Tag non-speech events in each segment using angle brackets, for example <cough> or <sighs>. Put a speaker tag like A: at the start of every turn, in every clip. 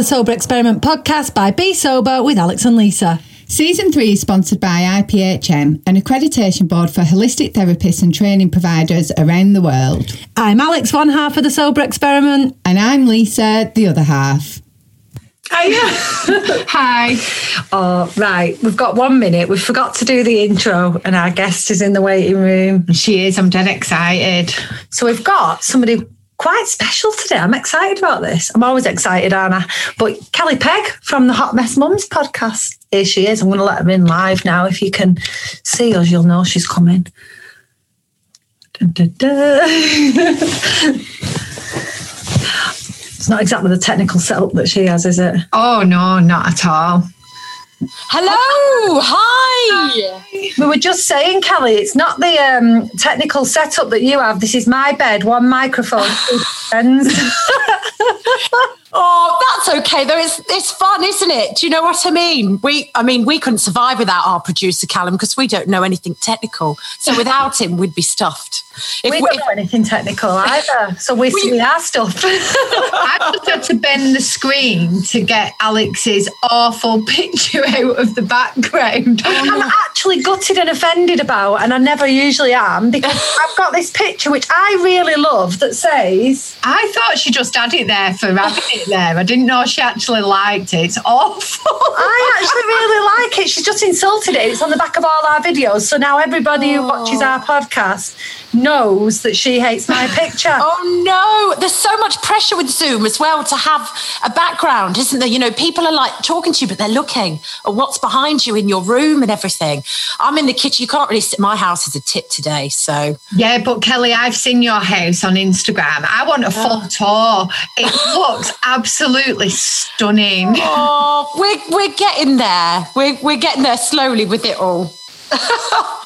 A: the Sober Experiment podcast by Bee Sober with Alex and Lisa.
B: Season 3 is sponsored by IPHM, an accreditation board for holistic therapists and training providers around the world.
A: I'm Alex, one half of the Sober Experiment.
B: And I'm Lisa, the other half.
A: Hiya. <laughs>
B: Hi.
A: Oh, right. We've got one minute. We forgot to do the intro, and our guest is in the waiting room.
B: She is. I'm dead excited.
A: So we've got somebody quite special today. I'm excited about this. I'm always excited, Anna. But Kelly Pegg from the Hot Mess Mums podcast. Here she is. I'm going to let her in live now. If you can see us, you'll know she's coming. Dun, dun, dun. it's not exactly the technical setup that she has, is it?
B: Oh, no, not at all.
C: Hello, hi.
A: We were just saying, Kelly, it's not the um, technical setup that you have. This is my bed, one microphone, <laughs> friends. <laughs>
C: Oh, that's okay though. It's it's fun, isn't it? Do you know what I mean? We, I mean, we couldn't survive without our producer Callum because we don't know anything technical. So without him, we'd be stuffed.
A: If we don't know anything technical either, so we
C: Well, you-
A: we are stuffed. <laughs>
B: I just had to bend the screen to get Alex's awful picture out of the background.
A: I'm actually gutted and offended about, and I never usually am because <laughs> I've got this picture which I really love that says.
B: I thought she just had it there for having it there. I didn't know she actually liked it. It's awful.
A: I actually really like it. She's just insulted it. It's on the back of all our videos. So now everybody who watches our oh. podcast knows that she hates my picture. <laughs>
C: Oh no, there's so much pressure with Zoom as well to have a background, isn't there? You know, people are like talking to you, but they're looking at what's behind you in your room and everything. I'm in the kitchen. You can't really sit. My house is a tip today, so
B: Yeah, but Kelly, I've seen your house on Instagram. I want a full tour. It <laughs> looks absolutely stunning.
C: oh, we're we're getting there. We're we're getting there slowly with it all. <laughs>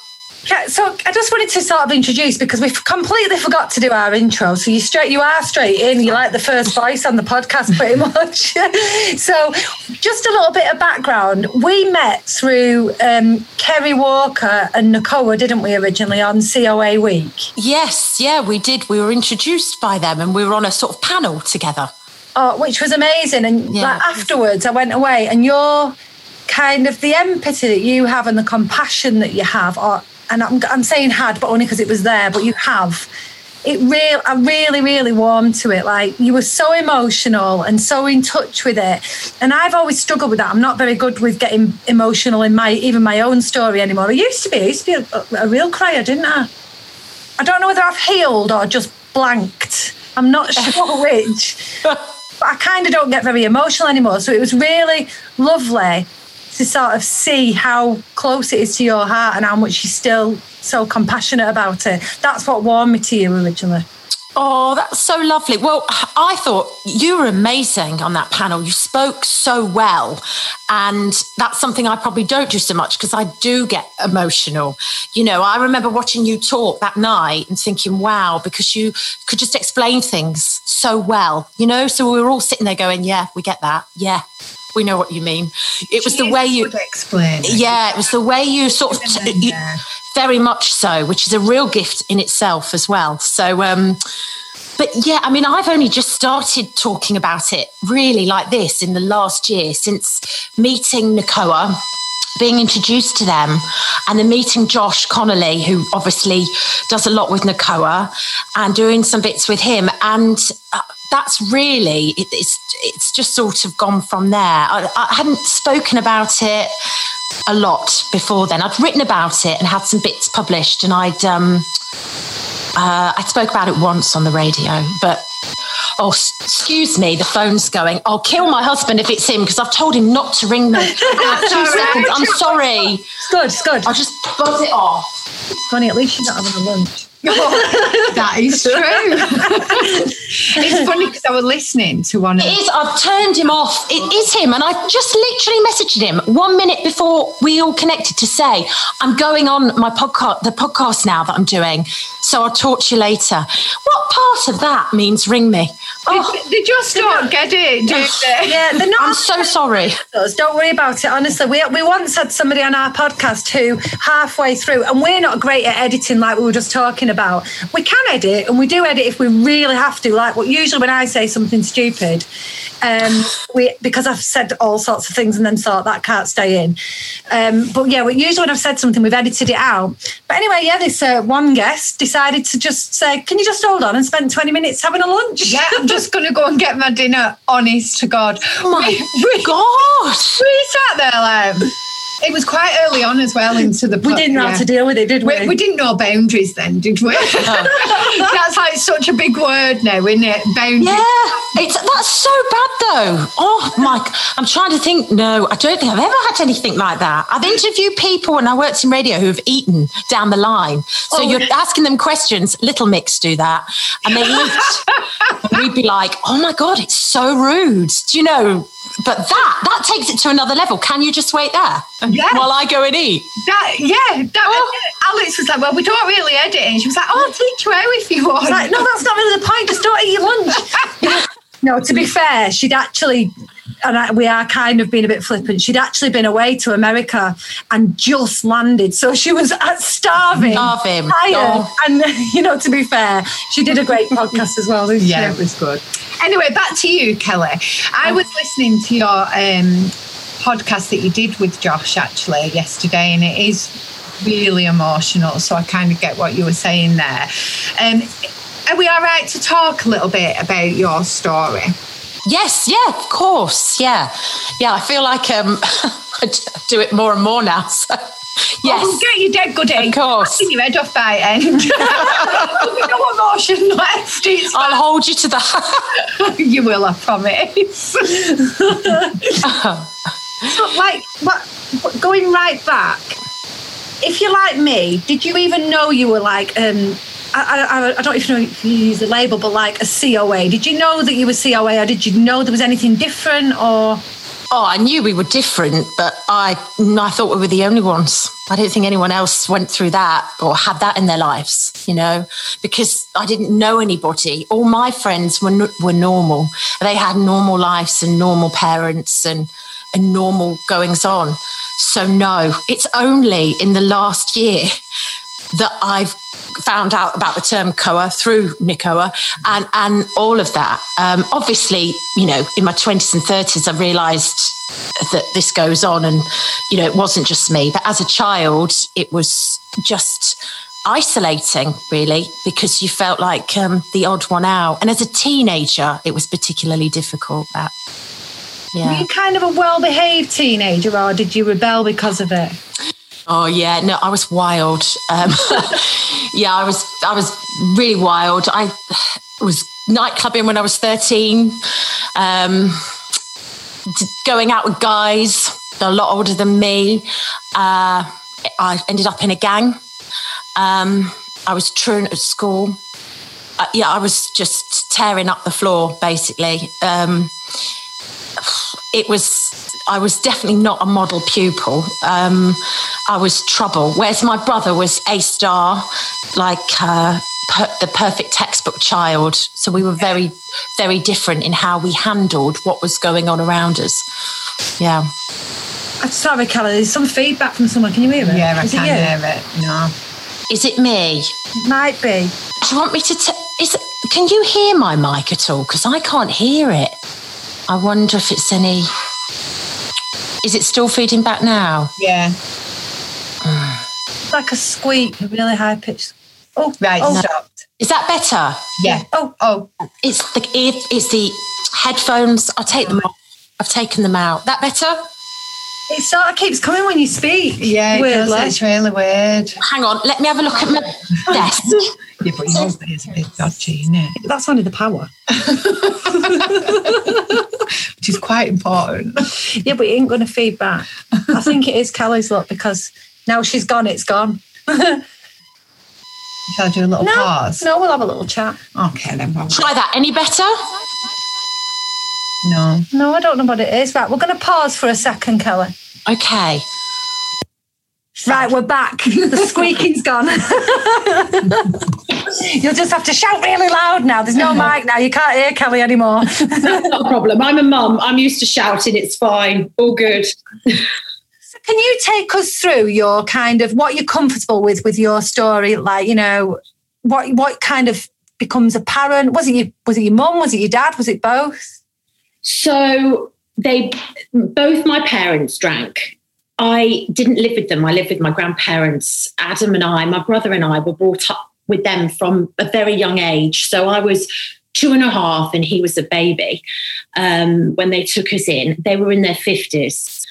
A: Okay, So I just wanted to sort of introduce because we've completely forgot to do our intro. So you straight, you are straight in. You're like the first voice on the podcast, pretty <laughs> much. <laughs> so just a little bit of background. We met through um, Kerry Walker and Nacoa, didn't we, originally on COA Week?
C: Yes, yeah, we did. We were introduced by them, and we were on a sort of panel together.
A: Oh, which was amazing. And
C: Yeah.
A: like afterwards, I went away, and your kind of the empathy that you have and the compassion that you have, or and I'm, I'm saying had, but only because it was there, but you have. It real, I really, really warmed to it. Like you were so emotional and so in touch with it, and I've always struggled with that. I'm not very good with getting emotional in my even my own story anymore. I used to be. I used to be a, a real crier, didn't I? I don't know whether I've healed or just blanked. I'm not <laughs> sure which. but I kind of don't get very emotional anymore. So it was really lovely to sort of see how close it is to your heart and how much you're still so compassionate about it. That's what warmed me to you originally.
C: Oh, that's so lovely. Well, I thought you were amazing on that panel. You spoke so well. And that's something I probably don't do so much because I do get emotional. You know, I remember watching you talk that night and thinking, wow, because you could just explain things so well, you know? So we were all sitting there going, yeah, we get that. Yeah, we know what you mean. It was the way you.
B: explain.
C: Yeah, it was the way you sort of you, very much so, which is a real gift in itself as well. So, um, but yeah, I mean, I've only just started talking about it really like this in the last year since meeting Nacoa. Being introduced to them and then meeting Josh Connolly, who obviously does a lot with Nacoa, and doing some bits with him. And uh, that's really, it, it's, it's just sort of gone from there. I, I hadn't spoken about it a lot before then. I'd written about it and had some bits published, and I'd um, uh, I spoke about it once on the radio. But oh, s- excuse me, the phone's going. I'll kill my husband if it's him because I've told him not to ring me. <laughs> Two seconds. I'm sorry.
A: It's good, it's good.
C: I'll just buzz it off.
A: It's Funny, at least you're not having a lunch.
B: That is true. it's funny because I was listening to one of
C: It is. I've turned him off. It is him, and I just literally messaged him one minute before we all connected to say I'm going on my podcast, the podcast now that I'm doing. So I'll talk to you later. What part of that means ring me? Oh,
B: They just don't get it, do they?
A: Yeah, they're not.
C: I'm so sorry.
A: Don't worry about it. Honestly, we we once had somebody on our podcast who halfway through, and we're not great at editing, like we were just talking about. We can edit, and we do edit if we really have to. Like, what usually when I say something stupid, um, we because I've said all sorts of things and then thought that can't stay in. Um, but yeah, we, usually when I've said something, we've edited it out. But anyway, yeah, this uh, one guest decided to just say, "Can you just hold on?" and spend twenty minutes having a lunch.
B: Yeah, I'm just going to go and get my dinner. Honest to God,
C: Oh my
B: we,
C: God.
B: we sat there like. It was quite early on as well into the.
A: We didn't know how to deal with it, did we?
B: We, we didn't know boundaries then, did we? Oh. <laughs> That's like such a big word now, isn't it? Boundaries.
C: Yeah, it's that's so bad though. Oh my! I'm trying to think. No, I don't think I've ever had anything like that. I've interviewed people when I worked in radio who have eaten down the line. So
A: Oh,
C: you're
A: yeah.
C: asking them questions. Little Mix do that, and they eat. and <laughs> we'd be like, "Oh my god, it's so rude." Do you know? But that that takes it to another level. Can you just wait there
B: Yeah.
C: while I go and eat?
B: That, yeah, that, oh. Alex was like, "Well, we don't really edit," and she was like, "Oh, I'll teach you out if you want."
A: Like, no, that's not really the point. Just don't eat your lunch. <laughs> no, to be fair, she'd actually, and I, we are kind of being a bit flippant. She'd actually been away to America and just landed, so she was starving,
C: Starving.
A: tired,
C: Oh.
A: and <laughs> you know, to be fair, she did a great podcast as well.
B: Yeah, it was good. Anyway, back to you, Kelly. I was listening to your um, podcast that you did with Josh actually yesterday, and it is really emotional. So I kind of get what you were saying there. Um, are we all right to talk a little bit about your story?
C: Yes, yeah, of course, yeah, yeah. I feel like um, <laughs> I do it more and more now. So, yes,
B: Oh, get you dead good
C: Of course.
B: Your head off by end. No emotion left. It's
C: I'll hold you to that. <laughs>
B: you will, I promise.
A: So, like, but, but going right back, if you're like me, did you even know you were like, um, I, I, I don't even know if you use the label, but like a COA? Did you know that you were COA, or did you know there was anything different, or?
C: Oh, I knew we were different, but I, I thought we were the only ones. I don't think anyone else went through that or had that in their lives, you know, because I didn't know anybody. All my friends were were normal. They had normal lives and normal parents and and normal goings on. So no, it's only in the last year that I've found out about the term COA through Nacoa and, and all of that. Um, obviously, you know, in my 20s and 30s, I realised that this goes on and, you know, it wasn't just me. But as a child, it was just isolating, really, because you felt like um, the odd one out. And as a teenager, it was particularly difficult. That,
A: Were you kind of a well-behaved teenager, or did you rebel because of it?
C: Oh yeah, no, I was wild. Um, <laughs> yeah, I was. I was really wild. I was nightclubbing when I was thirteen, um, going out with guys a lot older than me. Uh, I ended up in a gang. Um, I was truant at school. Uh, yeah, I was just tearing up the floor, basically. Um, it was I was definitely not a model pupil. Um, I was trouble. Whereas my brother was a star, like uh, per- the perfect textbook child. So we were very, very different in how we handled what was going on around us. Yeah.
A: I'm sorry, Kelly. There's some feedback from someone. Can you hear it?
B: Yeah, I
A: Is
B: can
A: it
B: hear it. No.
C: Is it me?
A: It might be.
C: Do you want me to? T- is it, can you hear my mic at all? Because I can't hear it. I wonder if it's any. Is it still feeding back now?
B: Yeah.
A: It's like a squeak, a really high pitched. Oh,
B: Right,
A: Oh,
B: stopped.
C: Is that better?
B: Yeah.
A: oh,
B: Oh,
C: It's the it's the headphones. I'll take them off. I've taken them out. That better?
A: Uh, it sort of keeps coming when you speak.
B: yeah, it does. It's really weird.
C: Hang on. Let me have a look at my desk. <laughs>
B: Yeah, but yours is a bit dodgy, isn't it?
A: That's only the power. <laughs>
B: Which is quite important.
A: Yeah, but it ain't going to feed back. I think it is Kelly's luck because now she's gone, it's gone.
B: Shall I do a little
A: No,
B: pause?
A: no, we'll have a little chat.
B: Okay, then. Well,
C: Try that. Any better?
B: No.
A: No, I don't know what it is. Right, we're going to pause for a second, Kelly.
C: Okay.
A: Right, we're back. <laughs> The squeaking's gone. <laughs> You'll just have to shout really loud now. There's no mic now. You can't hear Kelly anymore.
D: That's not a problem. I'm a mum. I'm used to shouting. It's fine. All good.
A: Can you take us through your kind of what you're comfortable with with your story? Like, you know, what what kind of becomes apparent? Was it your was it your mum? Was it your dad? Was it both?
C: So they both my parents drank. I didn't live with them. I lived with my grandparents. Adam and I, my brother and I, were brought up with them from a very young age. So I was two and a half and he was a baby um, when they took us in. They were in their 50s.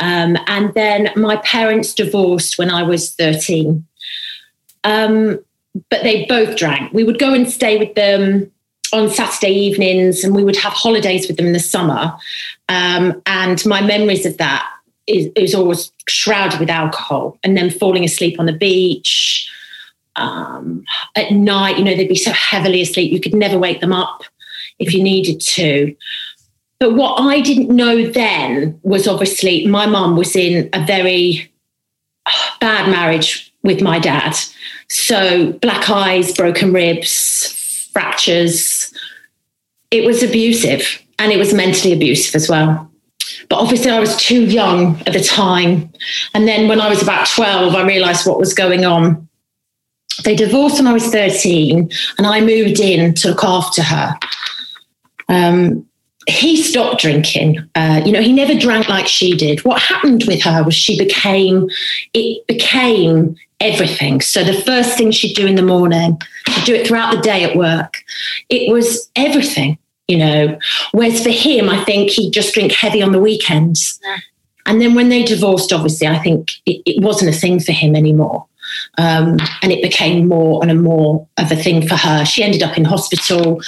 C: Um, and then my parents divorced when I was 13. Um, but they both drank. We would go and stay with them on Saturday evenings and we would have holidays with them in the summer. Um, and my memories of that is, is, always shrouded with alcohol and then falling asleep on the beach. Um, at night, you know, they'd be so heavily asleep, you could never wake them up if you needed to. But what I didn't know then was obviously my mum was in a very bad marriage with my dad. So, black eyes, broken ribs, fractures. It was abusive and it was mentally abusive as well. But obviously, I was too young at the time. And then when I was about 12, I realized what was going on. They divorced when I was 13, and I moved in to look after her. Um, he stopped drinking. Uh, you know, he never drank like she did. What happened with her was she became, it became everything. So the first thing she'd do in the morning, she'd do it throughout the day at work. It was everything, you know. Whereas for him, I think he'd just drink heavy on the weekends. Yeah. And then when they divorced, obviously, I think it, it wasn't a thing for him anymore. Um, and it became more and more of a thing for her. She ended up in hospital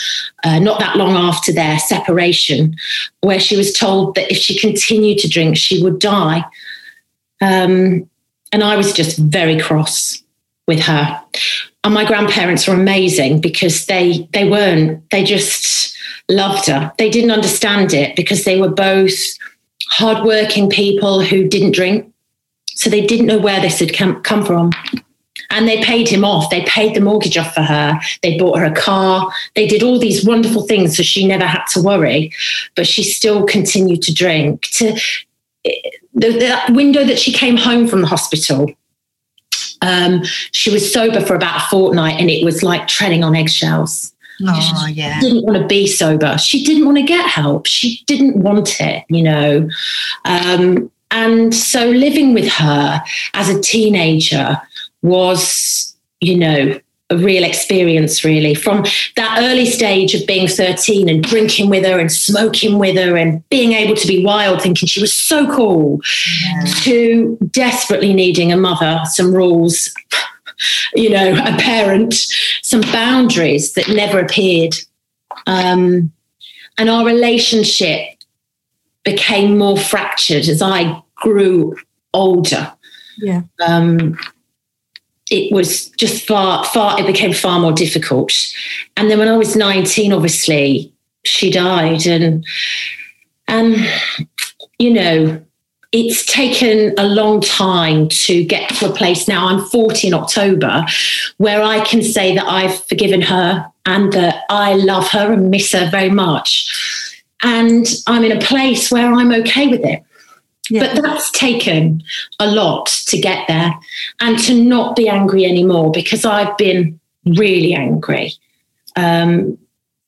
C: uh, not that long after their separation, where she was told that if she continued to drink, she would die. Um, and I was just very cross with her. And my grandparents were amazing because they they weren't. They just loved her. They didn't understand it because they were both hardworking people who didn't drink so they didn't know where this had come, come from. And they paid him off. They paid the mortgage off for her. They bought her a car. They did all these wonderful things so she never had to worry. But she still continued to drink. To the, the window that she came home from the hospital, um, she was sober for about a fortnight and it was like treading on eggshells.
B: Oh, yeah.
C: She didn't want to be sober. She didn't want to get help. She didn't want it, you know. Um, and so living with her as a teenager was, you know, a real experience, really, from that early stage of being 13 and drinking with her and smoking with her and being able to be wild, thinking she was so cool, yeah. to desperately needing a mother, some rules, you know, a parent, some boundaries that never appeared. Um, and our relationship became more fractured as I grew older.
A: Yeah.
C: Um, it was just far, far, it became far more difficult. And then when I was 19, obviously, she died. And, and, you know, it's taken a long time to get to a place now. I'm 40 in October where I can say that I've forgiven her and that I love her and miss her very much. And I'm in a place where I'm okay with it. Yeah. But that's taken a lot to get there and to not be angry anymore because I've been really angry. Um,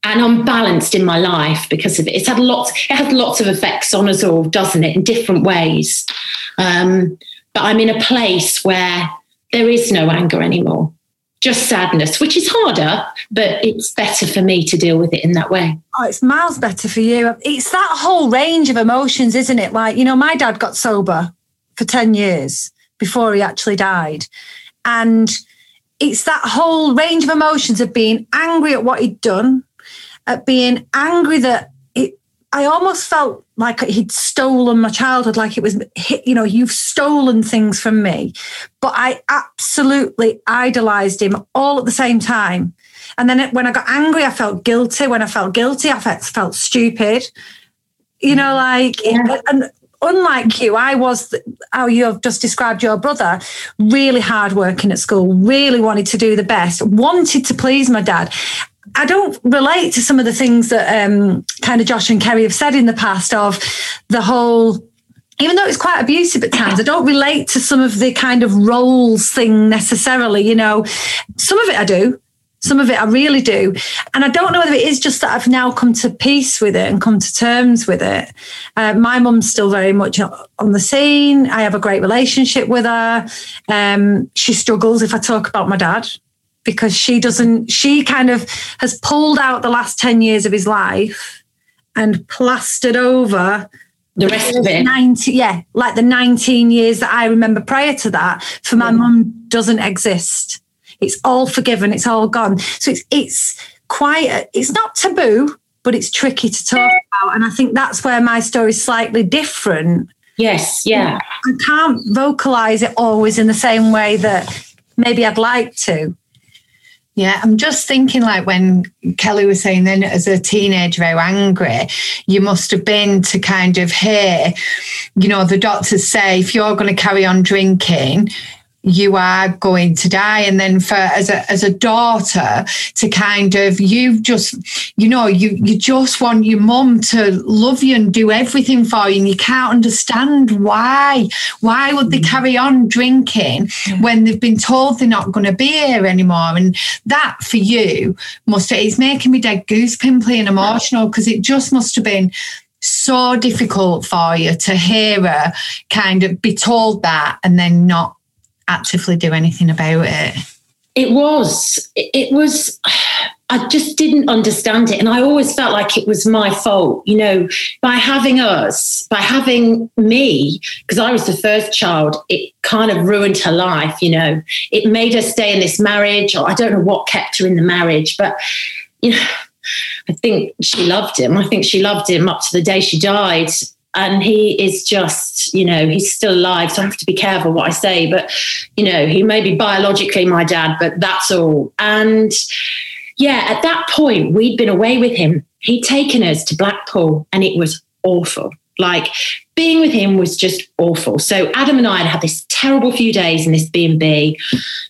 C: and unbalanced in my life because of it. It's had lots, it has lots of effects on us all, doesn't it, in different ways. Um, but I'm in a place where there is no anger anymore just sadness, which is harder, but it's better for me to deal with it in that way.
A: Oh, it's miles better for you. It's that whole range of emotions, isn't it? Like, you know, my dad got sober for 10 years before he actually died. And it's that whole range of emotions of being angry at what he'd done, at being angry that it, I almost felt like he'd stolen my childhood, like it was, you know, you've stolen things from me. But I absolutely idolized him all at the same time. And then when I got angry, I felt guilty. When I felt guilty, I felt, felt stupid. You know, like, yeah. and unlike you, I was how you have just described your brother, really hard working at school, really wanted to do the best, wanted to please my dad. I don't relate to some of the things that um, kind of Josh and Kerry have said in the past of the whole even though it's quite abusive at times, I don't relate to some of the kind of roles thing necessarily. You know, some of it I do, Some of it I really do. And I don't know whether it is just that I've now come to peace with it and come to terms with it. Uh, my mum's still very much on the scene. I have a great relationship with her. Um, she struggles if I talk about my dad because she doesn't, she kind of has pulled out the last 10 years of his life and plastered over
C: the rest of it
A: 90 yeah like the 19 years that i remember prior to that for my mum doesn't exist it's all forgiven. It's all gone. So it's it's quite. A, it's not taboo, but it's tricky to talk about. And I think that's where my story is slightly different.
C: Yes. Yeah.
A: I can't vocalize it always in the same way that maybe I'd like to.
B: Yeah, I'm just thinking like when Kelly was saying then as a teenager how angry you must have been to kind of hear, you know, the doctors say if you're going to carry on drinking, you are going to die. And then for as a as a daughter to kind of you just you know you you just want your mum to love you and do everything for you. And you can't understand why why would they mm. carry on drinking when they've been told they're not going to be here anymore. And that for you must it's making me dead goose pimply and emotional because it just must have been so difficult for you to hear her kind of be told that and then not actively do anything about it?
C: It was. It was. <sighs> I just didn't understand it. And I always felt like it was my fault, you know, by having us, by having me, because I was the first child, it kind of ruined her life, you know. It made her stay in this marriage, or I don't know what kept her in the marriage, but, you know, <sighs> I think she loved him. I think she loved him up to the day she died and he is just, you know, he's still alive. So I have to be careful what I say. But, you know, he may be biologically my dad, but that's all. And yeah, at that point, we'd been away with him. He'd taken us to Blackpool and it was awful. Like being with him was just awful. So Adam and I had had this terrible few days in this B&B.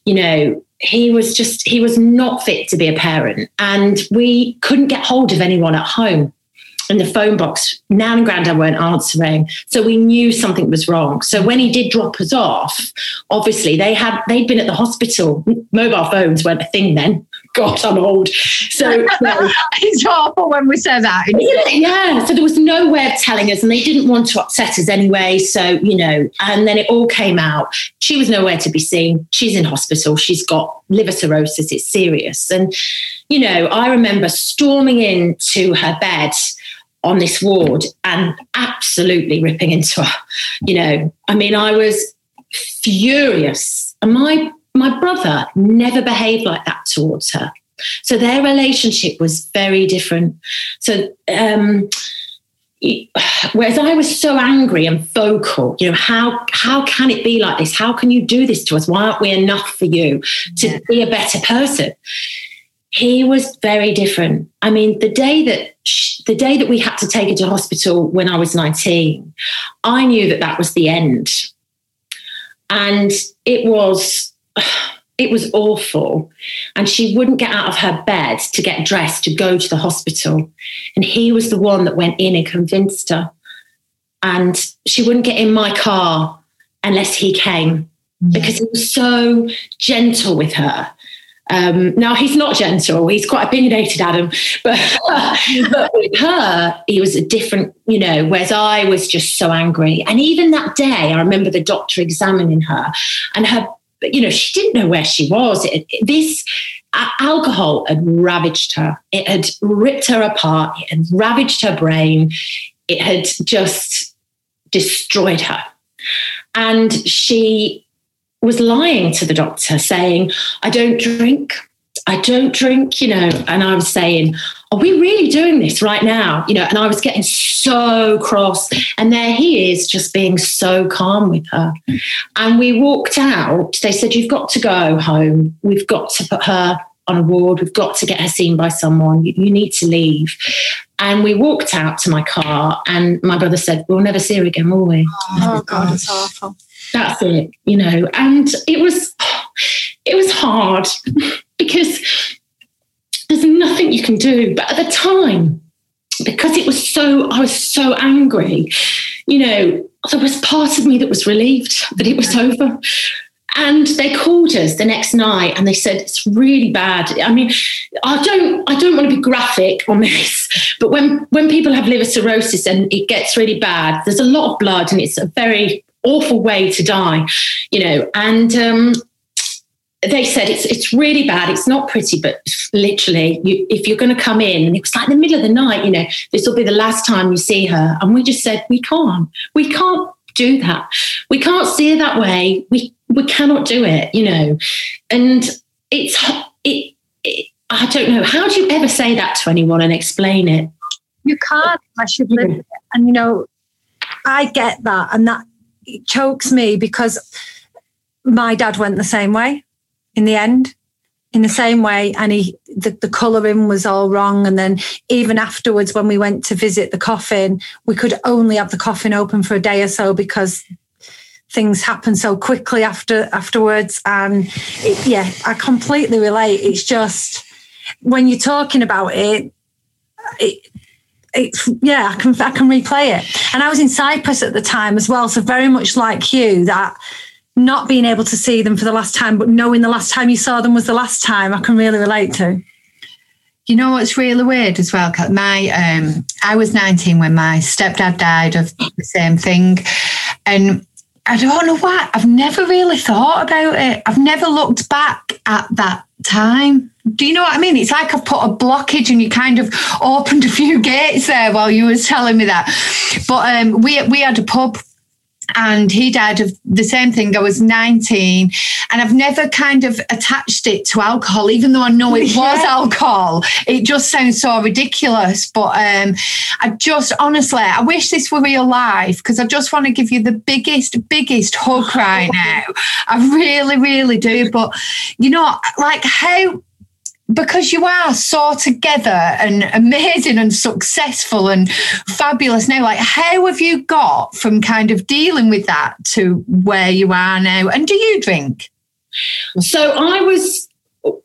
C: You know, he was just, he was not fit to be a parent. And we couldn't get hold of anyone at home in the phone box, Nan and Grandad weren't answering. So we knew something was wrong. So when he did drop us off, obviously they had they'd been at the hospital. Mobile phones weren't a thing then. God, I'm old. So, <laughs>
B: it's awful when we say that.
C: Yeah. So there was no way of telling us, and they didn't want to upset us anyway. So, you know, and then it all came out. She was nowhere to be seen. She's in hospital. She's got liver cirrhosis. It's serious. And, you know, I remember storming into her bed on this ward and absolutely ripping into her. You know, I mean, I was furious. And my my brother never behaved like that towards her. So their relationship was very different. So um whereas I was so angry and vocal, you know, how how can it be like this? How can you do this to us? Why aren't we enough for you to yeah. be a better person? he was very different. I mean, the day that the day that we had to take her to hospital when I was 19, I knew that that was the end. And it was <sighs> it was awful. And she wouldn't get out of her bed to get dressed to go to the hospital. And he was the one that went in and convinced her. And she wouldn't get in my car unless he came because he was so gentle with her um, now he's not gentle; he's quite opinionated, Adam. But, <laughs> but with her, he was a different, you know. Whereas I was just so angry, and even that day, I remember the doctor examining her, and her, you know, she didn't know where she was. It, it, this alcohol had ravaged her. It had ripped her apart. It had ravaged her brain. It had just destroyed her, and she was lying to the doctor saying, I don't drink. I don't drink, you know, and I was saying, Are we really doing this right now? You know, and I was getting so cross. And there he is just being so calm with her. And we walked out. They said, You've got to go home. We've got to put her on a ward. We've got to get her seen by someone. You, you need to leave. And we walked out to my car, and my brother said, We'll never see her again, will we?
A: Oh, God, it's awful
C: that's it you know and it was it was hard because there's nothing you can do. But at the time because it was so i was so angry you know there was part of me that was relieved that it was over. And they called us the next night and they said it's really bad. I mean i don't i don't want to be graphic on this but when when people have liver cirrhosis and it gets really bad there's a lot of blood and it's a very awful way to die you know and um, they said it's it's really bad. It's not pretty, but literally, you, if you're going to come in, and it was like the middle of the night, you know, this will be the last time you see her, and we just said we can't, we can't do that. We can't see her that way. We we cannot do it, you know. And it's it, it I don't know. How do you ever say that to anyone and explain it?
A: You can't you've lived it. And you know, I get that, and that chokes me because my dad went the same way in the end in the same way and he the, the colouring was all wrong. And then even afterwards when we went to visit the coffin we could only have the coffin open for a day or so because things happen so quickly after afterwards. And it, yeah i completely relate. It's just when you're talking about it, it it's yeah i can i can replay it and i was in cyprus at the time as well so very much like you that not being able to see them for the last time, but knowing the last time you saw them was the last time, I can really relate to.
B: You know what's really weird as well? My um, I was 19 when my stepdad died of the same thing, and I don't know why. I've never really thought about it. I've never looked back at that time. Do you know what I mean? It's like I've put a blockage and you kind of opened a few <laughs> gates there while you was telling me that. But um, we we had a pub and he died of the same thing. I was 19 and I've never kind of attached it to alcohol, even though I know it <laughs> yeah. was alcohol. It just sounds so ridiculous. But um, I just honestly, I wish this were real life because I just want to give you the biggest, biggest hug right <laughs> now. I really, really do. But you know, like how because you are so together and amazing and successful and fabulous now like how have you got from kind of dealing with that to where you are now and do you drink
C: so i was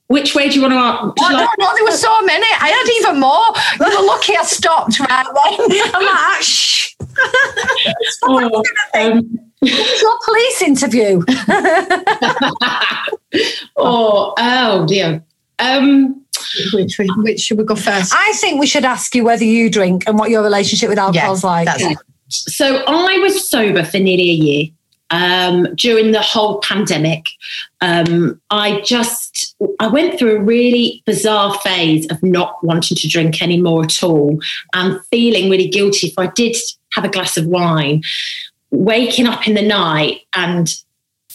C: which way do you want to ask?
B: Oh, no, no, there were so many. I had even more. You were lucky I stopped right then. <laughs> I'm like, shh. <laughs>
A: oh, um, your police interview. <laughs>
C: oh, oh dear. Um,
B: which, which should we go first?
A: I think we should ask you whether you drink and what your relationship with alcohol is like.
C: Yeah. So I was sober for nearly a year um, during the whole pandemic. Um, I just I went through a really bizarre phase of not wanting to drink anymore at all and feeling really guilty if I did have a glass of wine. Waking up in the night and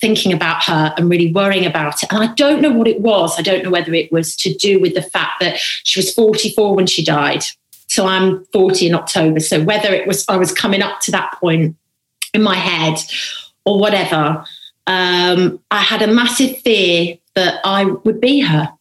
C: thinking about her and really worrying about it. And I don't know what it was. I don't know whether it was to do with the fact that she was 44 when she died. So I'm 40 in October. So whether it was I was coming up to that point in my head or whatever, um, I had a massive fear that I would be her.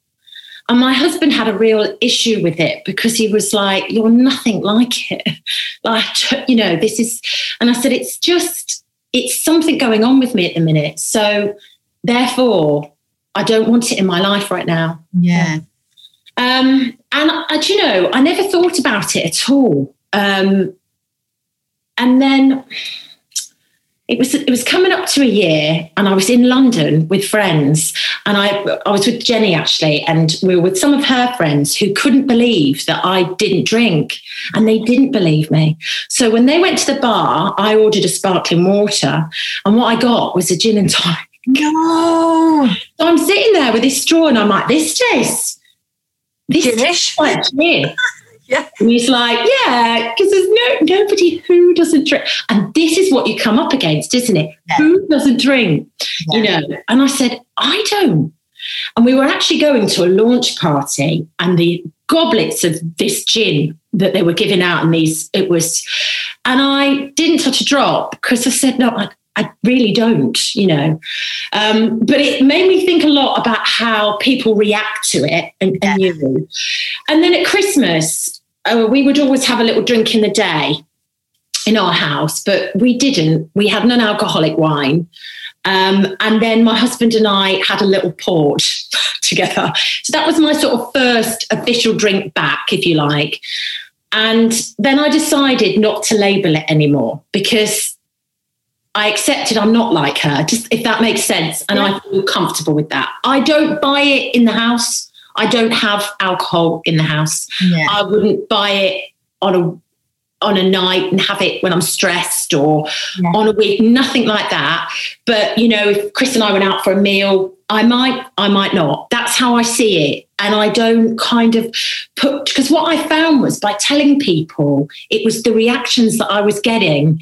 C: And my husband had a real issue with it because he was like, You're nothing like it. <laughs> like, you know, this is, and I said, It's just, it's something going on with me at the minute. So therefore, I don't want it in my life right now.
B: Yeah.
C: Um, and I, you know, I never thought about it at all. Um, and then it was it was coming up to a year and I was in London with friends and I I was with Jenny actually and we were with some of her friends who couldn't believe that I didn't drink and they didn't believe me. So when they went to the bar, I ordered a sparkling water and what I got was a gin and tonic.
B: No.
C: So I'm sitting there with this straw and I'm like, this tastes this
A: Ginish. like
C: gin. Yeah. And he's like, yeah, because there's no nobody who doesn't drink. And this is what you come up against, isn't it? Yeah. Who doesn't drink? Yeah. You know. And I said, I don't. And we were actually going to a launch party, and the goblets of this gin that they were giving out, and these it was, and I didn't touch a drop because I said, no, I, I really don't, you know. Um, but it made me think a lot about how people react to it and, yeah. and you. And then at Christmas, oh, we would always have a little drink in the day in our house, but we didn't. We had non alcoholic wine. Um, and then my husband and I had a little port <laughs> together. So that was my sort of first official drink back, if you like. And then I decided not to label it anymore because I accepted I'm not like her, just if that makes sense. And yeah. I feel comfortable with that. I don't buy it in the house. I don't have alcohol in the house. Yeah. I wouldn't buy it on a on a night and have it when I'm stressed or yeah. on a week, nothing like that. But you know, if Chris and I went out for a meal, I might, I might not. That's how I see it. And I don't kind of put because what I found was by telling people, it was the reactions that I was getting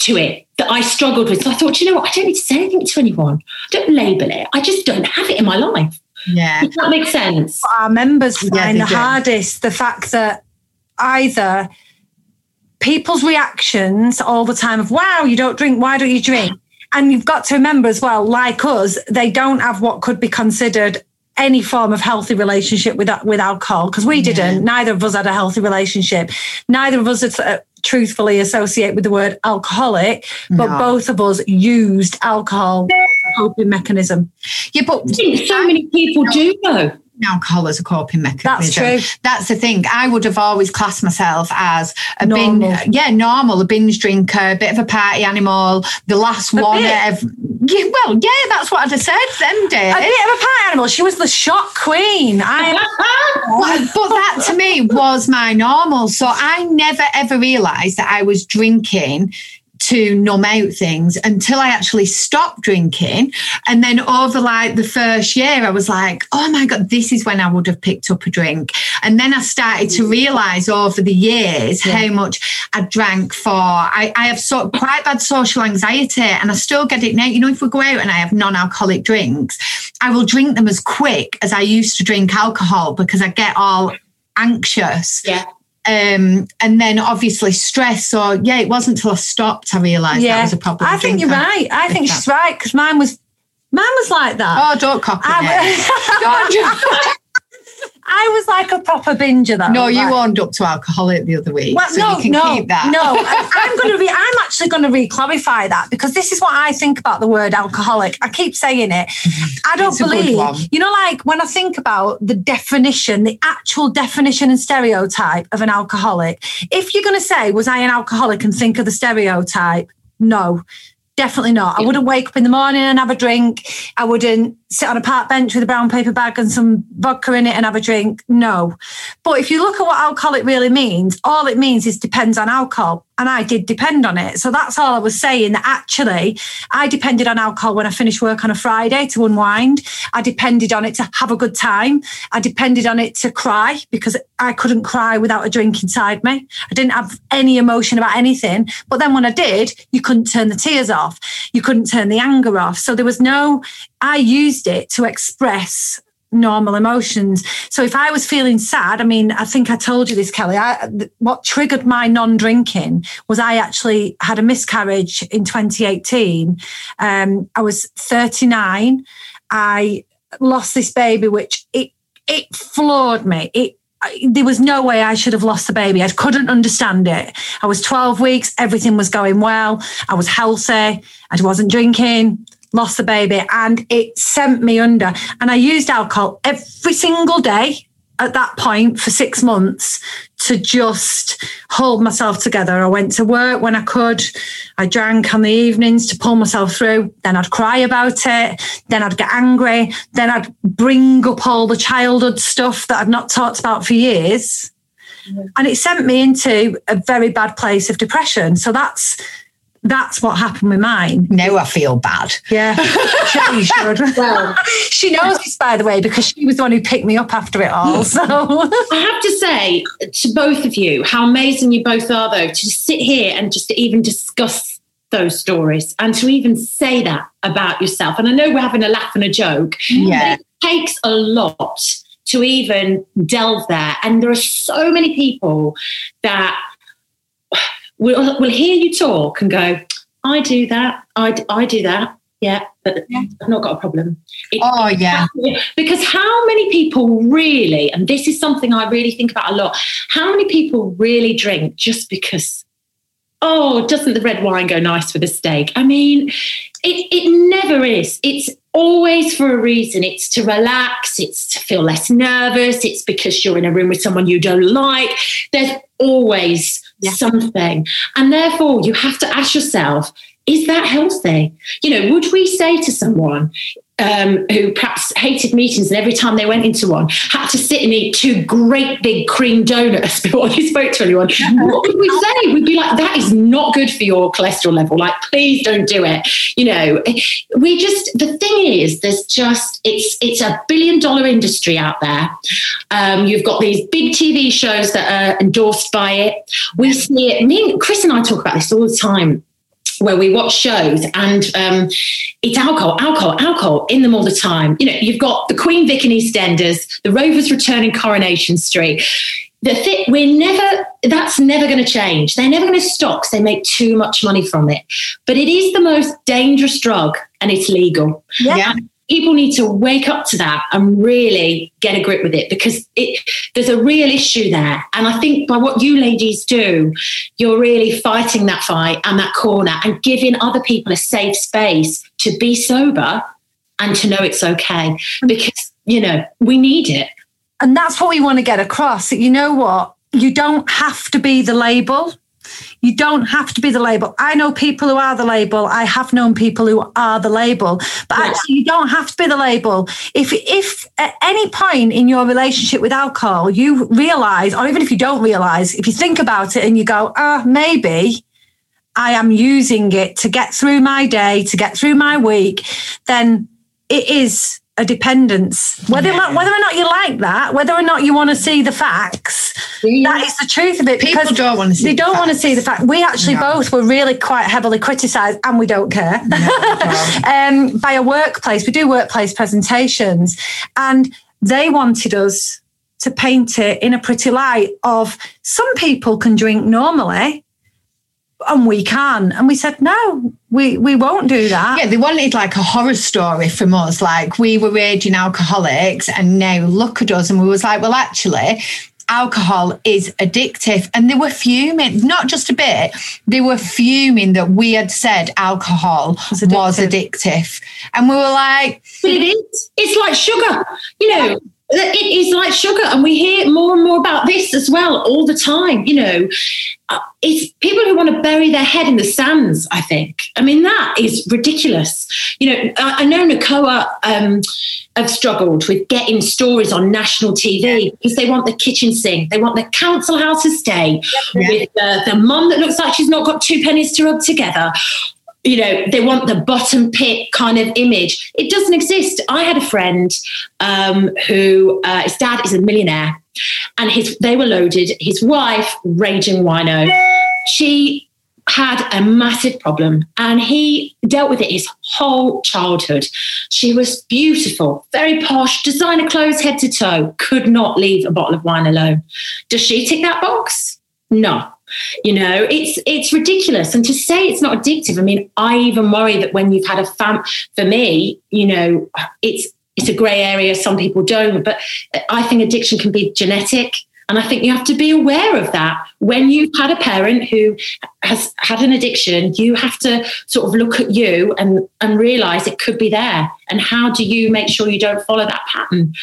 C: to it that I struggled with. So I thought, you know what, I don't need to say anything to anyone. I don't label it. I just don't have it in my life.
B: Yeah.
C: Does that make sense?
A: Our members find yeah, the do. hardest the fact that either people's reactions all the time of, wow, you don't drink, why don't you drink? And you've got to remember as well, like us, they don't have what could be considered any form of healthy relationship with with alcohol because we didn't. Neither of us had a healthy relationship. Neither of us uh, truthfully associate with the word alcoholic, but no. both of us used alcohol coping mechanism.
C: Yeah, but so many people do though
B: alcohol as a coping mechanism.
A: That's true.
B: That's the thing. I would have always classed myself as a normal. bin, yeah, normal, a binge drinker, a bit of a party animal, the last a one. Of, yeah, well, yeah, that's what I'd have said them days.
A: A bit of a party animal. She was the shot queen. I, <laughs>
B: but, but that to me was my normal. So I never ever realised that I was drinking to numb out things until I actually stopped drinking. And then over like the first year, I was like, oh my God, this is when I would have picked up a drink. And then I started to realize over the years yeah. how much I drank for. I, I have so, quite bad social anxiety and I still get it now. You know, if we go out and I have non alcoholic drinks, I will drink them as quick as I used to drink alcohol because I get all anxious.
C: Yeah
B: um, and then obviously stress. So yeah, it wasn't until I stopped I realised yeah. that was a problem.
A: I think you're right. I think she's right because mine was mine was like that.
B: Oh, don't copy I, <laughs> <laughs> <laughs>
A: I was like a proper binger though.
B: No, you like, owned up to alcoholic the other week. Well, so no, no,
A: no. <laughs> I'm going to be. I'm actually going to re-clarify that because this is what I think about the word alcoholic. I keep saying it. I don't believe. You know, like when I think about the definition, the actual definition and stereotype of an alcoholic. If you're going to say, "Was I an alcoholic?" and think of the stereotype, no. Definitely not. I wouldn't wake up in the morning and have a drink. I wouldn't sit on a park bench with a brown paper bag and some vodka in it and have a drink. No. But if you look at what alcoholic really means, all it means is depends on alcohol and I did depend on it. So that's all I was saying that actually I depended on alcohol when I finished work on a Friday to unwind. I depended on it to have a good time. I depended on it to cry because I couldn't cry without a drink inside me. I didn't have any emotion about anything. But then when I did, you couldn't turn the tears off. You couldn't turn the anger off. So there was no, I used it to express normal emotions. So if I was feeling sad, I mean, I think I told you this, Kelly. I, what triggered my non-drinking was I actually had a miscarriage in 2018. Um, I was 39. I lost this baby, which it it floored me. It there was no way I should have lost the baby. I couldn't understand it. I was 12 weeks, everything was going well. I was healthy. I wasn't drinking lost the baby, and it sent me under. And I used alcohol every single day at that point for six months to just hold myself together. I went to work when I could. I drank on the evenings to pull myself through. Then I'd cry about it. Then I'd get angry. Then I'd bring up all the childhood stuff that I'd not talked about for years. Mm-hmm. And it sent me into a very bad place of depression. So that's that's what happened with mine.
B: Now I feel bad.
A: Yeah. <laughs> she should. well, she knows this, by the way, because she was the one who picked me up after it all. So
C: I have to say to both of you how amazing you both are, though, to sit here and just to even discuss those stories and to even say that about yourself. And I know we're having a laugh and a joke.
B: Yeah.
C: it takes a lot to even delve there. And there are so many people that will will hear you talk and go, I do that, I, I do that, yeah, but yeah. I've not got a problem.
B: It, oh, yeah.
C: Because how many people really, and this is something I really think about a lot, how many people really drink just because, oh, doesn't the red wine go nice with a steak? I mean, it, it never is. It's always for a reason. It's to relax, it's to feel less nervous, it's because you're in a room with someone you don't like. There's always yeah. something. And therefore, you have to ask yourself is that healthy? You know, would we say to someone, um, who perhaps hated meetings and every time they went into one had to sit and eat two great big cream donuts <laughs> before they spoke to anyone. what would we say? We'd be like, that is not good for your cholesterol level. Like, please don't do it. You know, we just the thing is, there's just it's it's a billion dollar industry out there. Um, you've got these big TV shows that are endorsed by it. We see it. Me and Chris and I talk about this all the time where we watch shows and um, it's alcohol, alcohol, alcohol in them all the time. You know, you've got the Queen Vic in EastEnders, the Rovers return in Coronation Street. The thing, we're never, that's never going to change. They're never going to stop because they make too much money from it. But it is the most dangerous drug and it's legal.
A: Yeah. yeah
C: people need to wake up to that and really get a grip with it because it, there's a real issue there. And I think by what you ladies do, you're really fighting that fight and that corner and giving other people a safe space to be sober and to know it's okay because, you know, we need it.
A: And that's what we want to get across. You know what? You don't have to be the label. You don't have to be the label. I know people who are the label. I have known people who are the label, but yeah. actually, you don't have to be the label. If if at any point in your relationship with alcohol you realize, or even if you don't realize, if you think about it and you go, ah, oh, maybe I am using it to get through my day, to get through my week, then it is a dependence. Whether yeah. or not, whether or not you like that, whether or not you want to see the facts, yeah. that is the truth of it.
B: People because don't want to see.
A: They don't want to see the fact. We actually no. both were really quite heavily criticised, and we don't care. No, <laughs> um, by a workplace, we do workplace presentations, and they wanted us to paint it in a pretty light of some people can drink normally and we can. And we said, no, we, we won't do that.
B: Yeah, they wanted like a horror story from us. Like we were raging alcoholics and now look at us. And we was like, well, actually, alcohol is addictive. And they were fuming, not just a bit, they were fuming that we had said alcohol was addictive. Was addictive. And we were like,
C: but it is. It's like sugar. You know, it is like sugar and we hear more and more about this as well all the time you know. Uh, it's people who want to bury their head in the sands i think. I mean that is ridiculous. You know i, I know Nacoa um, have struggled with getting stories on national tv because they want the kitchen sink they want the council house estate yeah. with the, the mum that looks like she's not got two pennies to rub together you know, they want the bottom pit kind of image. It doesn't exist. I had a friend um, who uh, his dad is a millionaire, and his they were loaded. His wife, raging wino, she had a massive problem, and he dealt with it his whole childhood. She was beautiful, very posh, designer clothes head to toe. Could not leave a bottle of wine alone. Does she tick that box? No you know it's it's ridiculous. And to say it's not addictive i mean i even worry that when you've had a fam for me you know it's it's a grey area some people don't but i think addiction can be genetic. And i think you have to be aware of that. When you've had a parent who has had an addiction you have to sort of look at you and and realize it could be there. And how do you make sure you don't follow that pattern?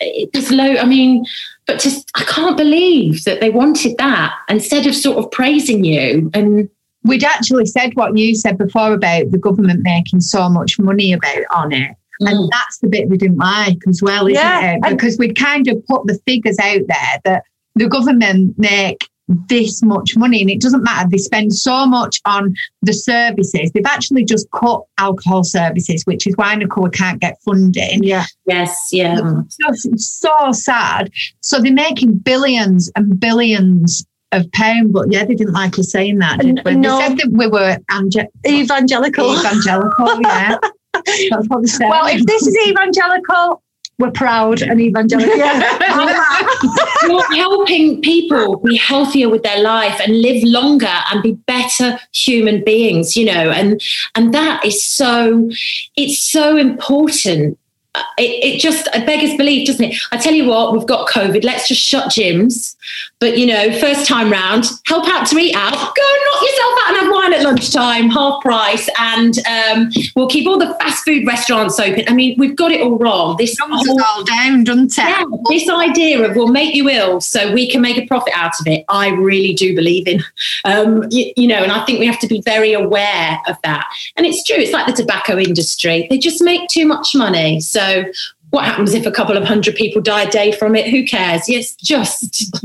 C: It's low i mean but just I can't believe that they wanted that instead of sort of praising you and
B: we'd actually said what you said before about the government making so much money about on it. Mm. And that's the bit we didn't like as well, isn't yeah. it? Because we'd kind of put the figures out there that the government make this much money. And it doesn't matter they spend so much on the services. They've actually just cut alcohol services which is why Nacoa can't get funding.
C: Yeah. Yes yeah.
B: So, so sad. So they're making billions and billions of pounds. But yeah they didn't like us saying that did we? No. they said that we were ange-
A: evangelical.
B: Evangelical yeah. <laughs> That's what
A: well if this is evangelical <laughs> we're proud and evangelical. <laughs>
C: You're helping people be healthier with their life and live longer and be better human beings, you know, and and that is so it's so important. Uh, it, it just beggars belief, doesn't it? I tell you what, we've got COVID. Let's just shut gyms, but you know, first time round, help out to eat out. Go and knock yourself out and have wine at lunchtime, half price, and um, we'll keep all the fast food restaurants open. I mean, we've got it all wrong. This
B: whole, all down, doesn't it?
C: Yeah, this idea of we'll make you ill so we can make a profit out of it, I really do believe in. Um, you, you know, and I think we have to be very aware of that. And it's true. It's like the tobacco industry; they just make too much money. So what happens if a couple of hundred people die a day from it? Who cares? It's just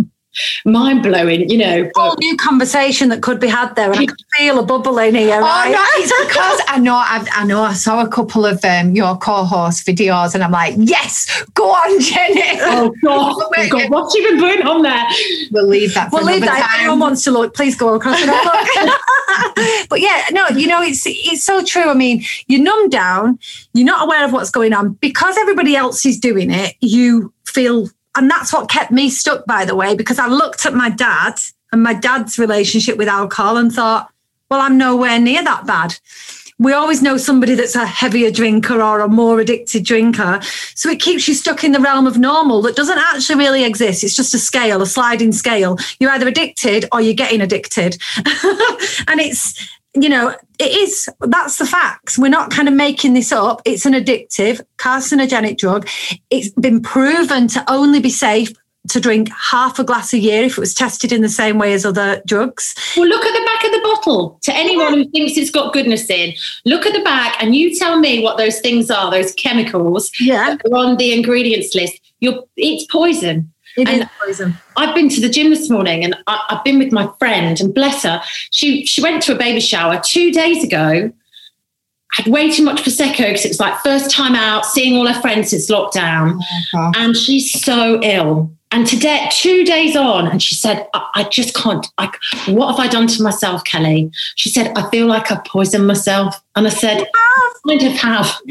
C: mind blowing, you know.
A: But... Whole new conversation that could be had there, and I can feel a bubble in here. Oh right?
B: no, it's <laughs> because I know I've, i know I saw a couple of um, your co-host videos, and I'm like, yes, go on, Jenny.
C: Oh <laughs> God, oh, God what's even going on there?
B: We'll leave that.
A: we'll leave that. Time. If anyone wants to look, please go across it. <laughs> but yeah, no, you know, it's it's so true. I mean, you're numb down, you're not aware of what's going on because everybody else is doing it. You feel and that's what kept me stuck, by the way, because I looked at my dad and my dad's relationship with alcohol and thought, well, I'm nowhere near that bad. We always know somebody that's a heavier drinker or a more addicted drinker. So it keeps you stuck in the realm of normal that doesn't actually really exist. It's just a scale, a sliding scale. You're either addicted or you're getting addicted. <laughs> and it's, you know, it is, that's the facts. We're not kind of making this up. It's an addictive, carcinogenic drug. It's been proven to only be safe to drink half a glass a year if it was tested in the same way as other drugs.
C: Well, look at the back of the bottle. To anyone who thinks it's got goodness in, look at the back and you tell me what those things are, those chemicals
A: yeah.
C: that are on the ingredients list. You're, it's poison.
A: It and is poison.
C: I've been to the gym this morning and I, have been with my friend and bless her. She she went to a baby shower two days ago. Had way too much prosecco because it was like first time out, seeing all her friends since lockdown, oh, and she's so ill. And today, two days on, and she said, I, I just can't. I, what have I done to myself, Kelly? She said, I feel like I've poisoned myself. And I said, kind of have. <laughs>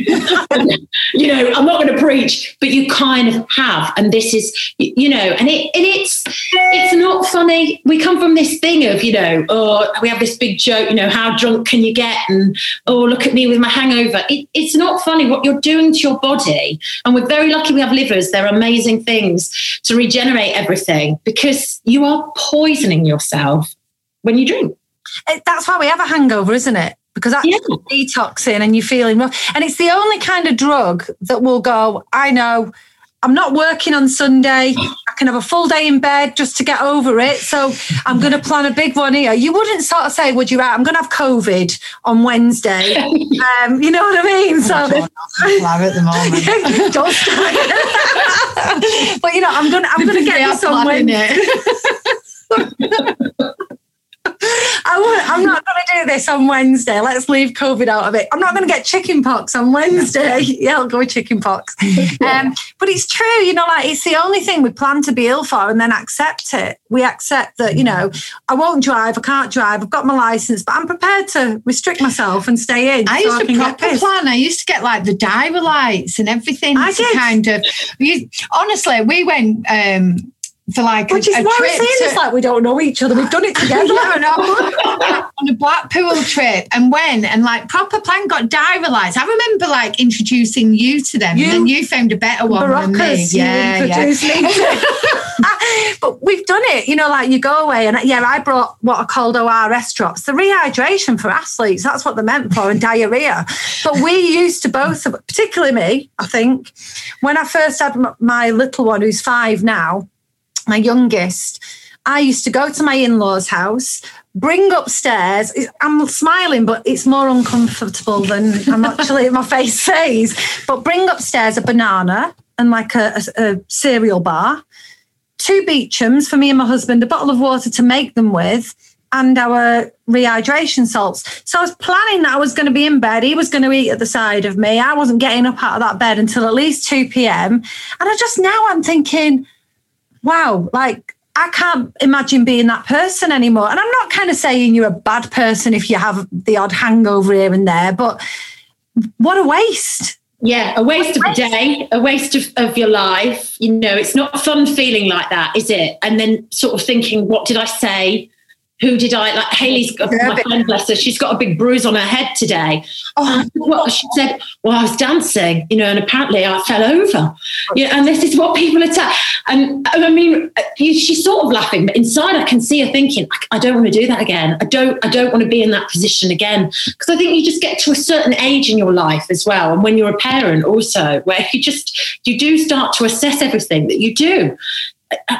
C: you know, I'm not going to preach, but you kind of have. And this is, you know, and it and it's it's not funny. We come from this thing of, you know, oh, we have this big joke, you know, how drunk can you get? And oh, look at me with my hangover. It, it's not funny what you're doing to your body. And we're very lucky we have livers. They're amazing things to regenerate everything because you are poisoning yourself when you drink.
A: That's why we have a hangover, isn't it? because that's yeah. detoxing and you're feeling rough. And it's the only kind of drug that will go, I know I'm not working on Sunday. I can have a full day in bed just to get over it. So I'm going to plan a big one here. You wouldn't sort of say, would you? I'm going to have COVID on Wednesday. <laughs> Um, you know what I mean?
B: So oh, at the moment. <laughs> <laughs>
A: but you know, I'm going. I'm going to get this on I am not going to do this on Wednesday. Let's leave COVID out of it. I'm not going to get chicken pox on Wednesday. <laughs> yeah, I'll go with chicken pox. <laughs> Um, but it's true, you know, like it's the only thing we plan to be ill for and then accept it. We accept that, you know, I won't drive, I can't drive, I've got my license, but I'm prepared to restrict myself and stay in.
B: I so used to proper plan. I used to get like the diver lights and everything. I did. kind of, you, honestly, we went, um, for like
A: Which a, is a why we're saying to, this like we don't know each other. We've done it <laughs> together. no, no. <laughs>
B: on a Blackpool trip and when and like proper plan got diarised. I remember like introducing you to them you, and then you found a better one than me.
A: Yeah, yeah. <laughs> but we've done it, you know, like you go away and yeah, I brought what are called ORS drops, the rehydration for athletes. That's what they're meant for and diarrhea. But we used to both, particularly me, I think, when I first had my little one who's five now, my youngest, I used to go to my in law's house, bring upstairs. I'm smiling, but it's more uncomfortable than I'm actually, my <laughs> face says. But bring upstairs a banana and like a, a, a cereal bar, two Beechams for me and my husband, a bottle of water to make them with, and our rehydration salts. So I was planning that I was going to be in bed. He was going to eat at the side of me. I wasn't getting up out of that bed until at least 2 p.m. And I just now I'm thinking, wow, like I can't imagine being that person anymore. And I'm not kind of saying you're a bad person if you have the odd hangover here and there, but what a waste.
C: Yeah, a waste of a day, a waste of, of your life. You know, it's not fun feeling like that, is it? And then sort of thinking, what did I say? Who did I like? Haley's got my friend, bless her. She's got a big bruise on her head today. Oh, what she said. Well, I was dancing, you know, and apparently I fell over. Yeah, and this is what people attack. And I mean, she's sort of laughing, but inside I can see her thinking, I, I don't want to do that again. I don't. I don't want to be in that position again because I think you just get to a certain age in your life as well, and when you're a parent also, where you just you do start to assess everything that you do,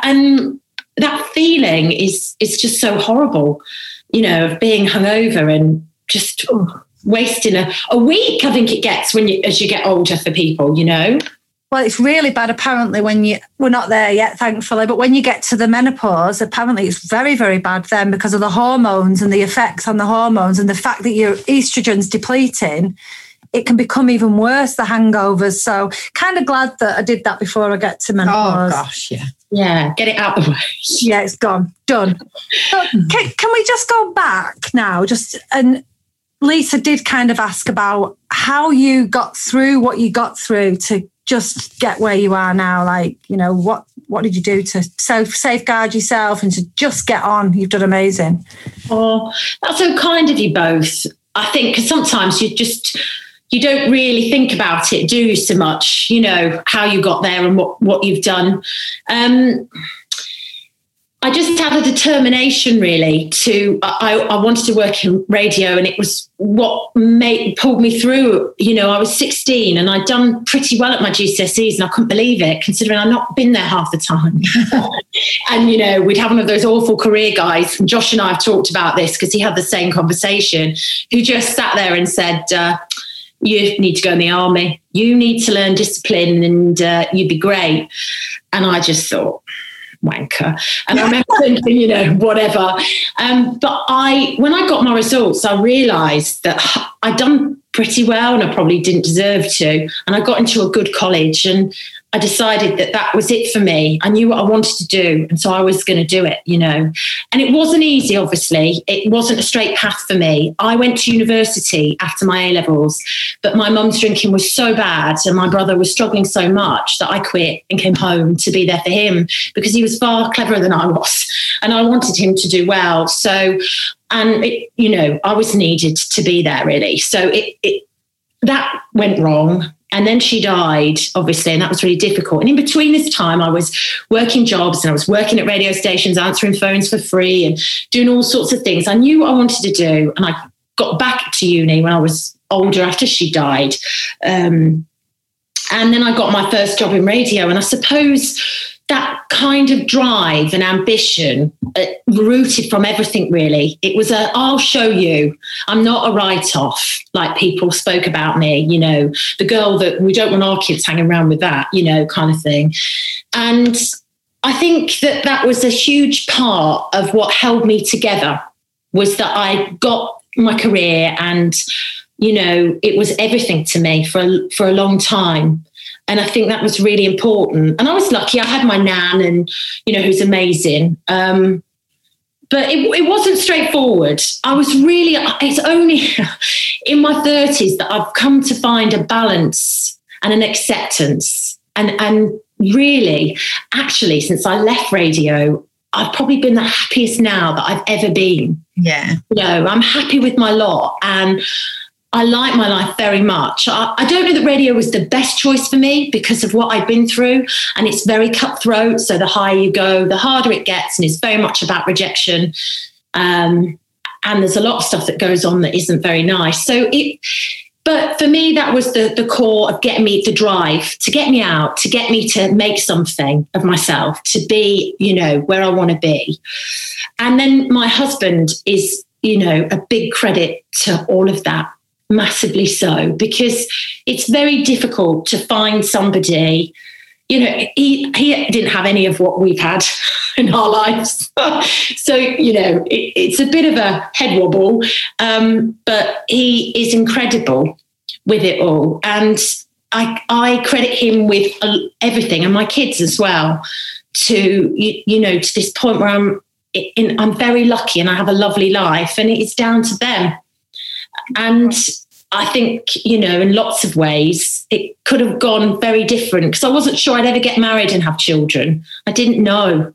C: and that feeling is is just so horrible, you know, of being hungover and just oh, wasting a, a week. I think it gets when you as you get older for people, you know.
A: Well, it's really bad apparently when you we're not there yet, thankfully, but when you get to the menopause, apparently it's very, very bad then because of the hormones and the effects on the hormones and the fact that your estrogen's depleting it can become even worse, the hangovers. So kind of glad that I did that before I get to oh, menopause.
B: Oh gosh, yeah.
C: Yeah, get it out of the way. <laughs>
A: Yeah, it's gone. Done. can, can we just go back now? Just and Lisa did kind of ask about how you got through what you got through to just get where you are now. Like, you know, what what did you do to self safeguard yourself and to just get on? You've done amazing.
C: Oh, that's so kind of you both. I think cause sometimes you just you don't really think about it, do you, so much, you know, how you got there and what, what you've done. Um, I just had a determination really to I, I, wanted to work in radio and it was what made pulled me through. You know, I was 16 and I'd done pretty well at my GCSEs and I couldn't believe it, considering I'd not been there half the time. <laughs> and you know, we'd have one of those awful career guys, and Josh and I have talked about this because he had the same conversation, who just sat there and said, uh, you need to go in the army. You need to learn discipline and uh, you'd be great. And I just thought, wanker. And I remember <laughs> thinking, you know, whatever. Um, but I, when I got my results, I realised that I'd done pretty well and I probably didn't deserve to. And I got into a good college and I decided that that was it for me. I knew what I wanted to do. And so I was going to do it, you know. And it wasn't easy, obviously. It wasn't a straight path for me. I went to university after my A levels, but my mum's drinking was so bad and my brother was struggling so much that I quit and came home to be there for him because he was far cleverer than I was. And I wanted him to do well. So, and, it, you know, I was needed to be there really. So it, it that went wrong and then she died, obviously, and that was really difficult. And in between this time, I was working jobs and I was working at radio stations, answering phones for free and doing all sorts of things I knew what I wanted to do. And I got back to uni when I was older after she died. Um, and then I got my first job in radio. And I suppose that kind of drive and ambition uh, rooted from everything really. It was a i'll show you. I'm not a write-off like people spoke about me you know the girl that we don't want our kids hanging around with that you know kind of thing. And i think that that was a huge part of what held me together was that i got my career and you know it was everything to me for for a long time and I think that was really important. And I was lucky; I had my nan, and you know, who's amazing. Um, but it, it, wasn't straightforward. I was really, it's only <laughs> in my 30s that I've come to find a balance and an acceptance. And, and really, actually, since I left radio, I've probably been the happiest now that I've ever been.
B: Yeah.
C: You know, I'm happy with my lot. And I like my life very much. I, I, don't know that radio was the best choice for me because of what I've been through. And it's very cutthroat. So the higher you go, the harder it gets. And it's very much about rejection. Um, and there's a lot of stuff that goes on that isn't very nice. So it, but for me, that was the, the core of getting me the drive to get me out, to get me to make something of myself, to be, you know, where I want to be. And then my husband is, you know, a big credit to all of that massively so because it's very difficult to find somebody you know he, he didn't have any of what we've had <laughs> in our lives. <laughs> So you know it, it's a bit of a head wobble um, but he is incredible with it all. And i i credit him with everything and my kids as well to you, you know to this point where i'm in, i'm very lucky and i have a lovely life and it's down to them and I think, you know, in lots of ways, it could have gone very different because I wasn't sure I'd ever get married and have children. I didn't know,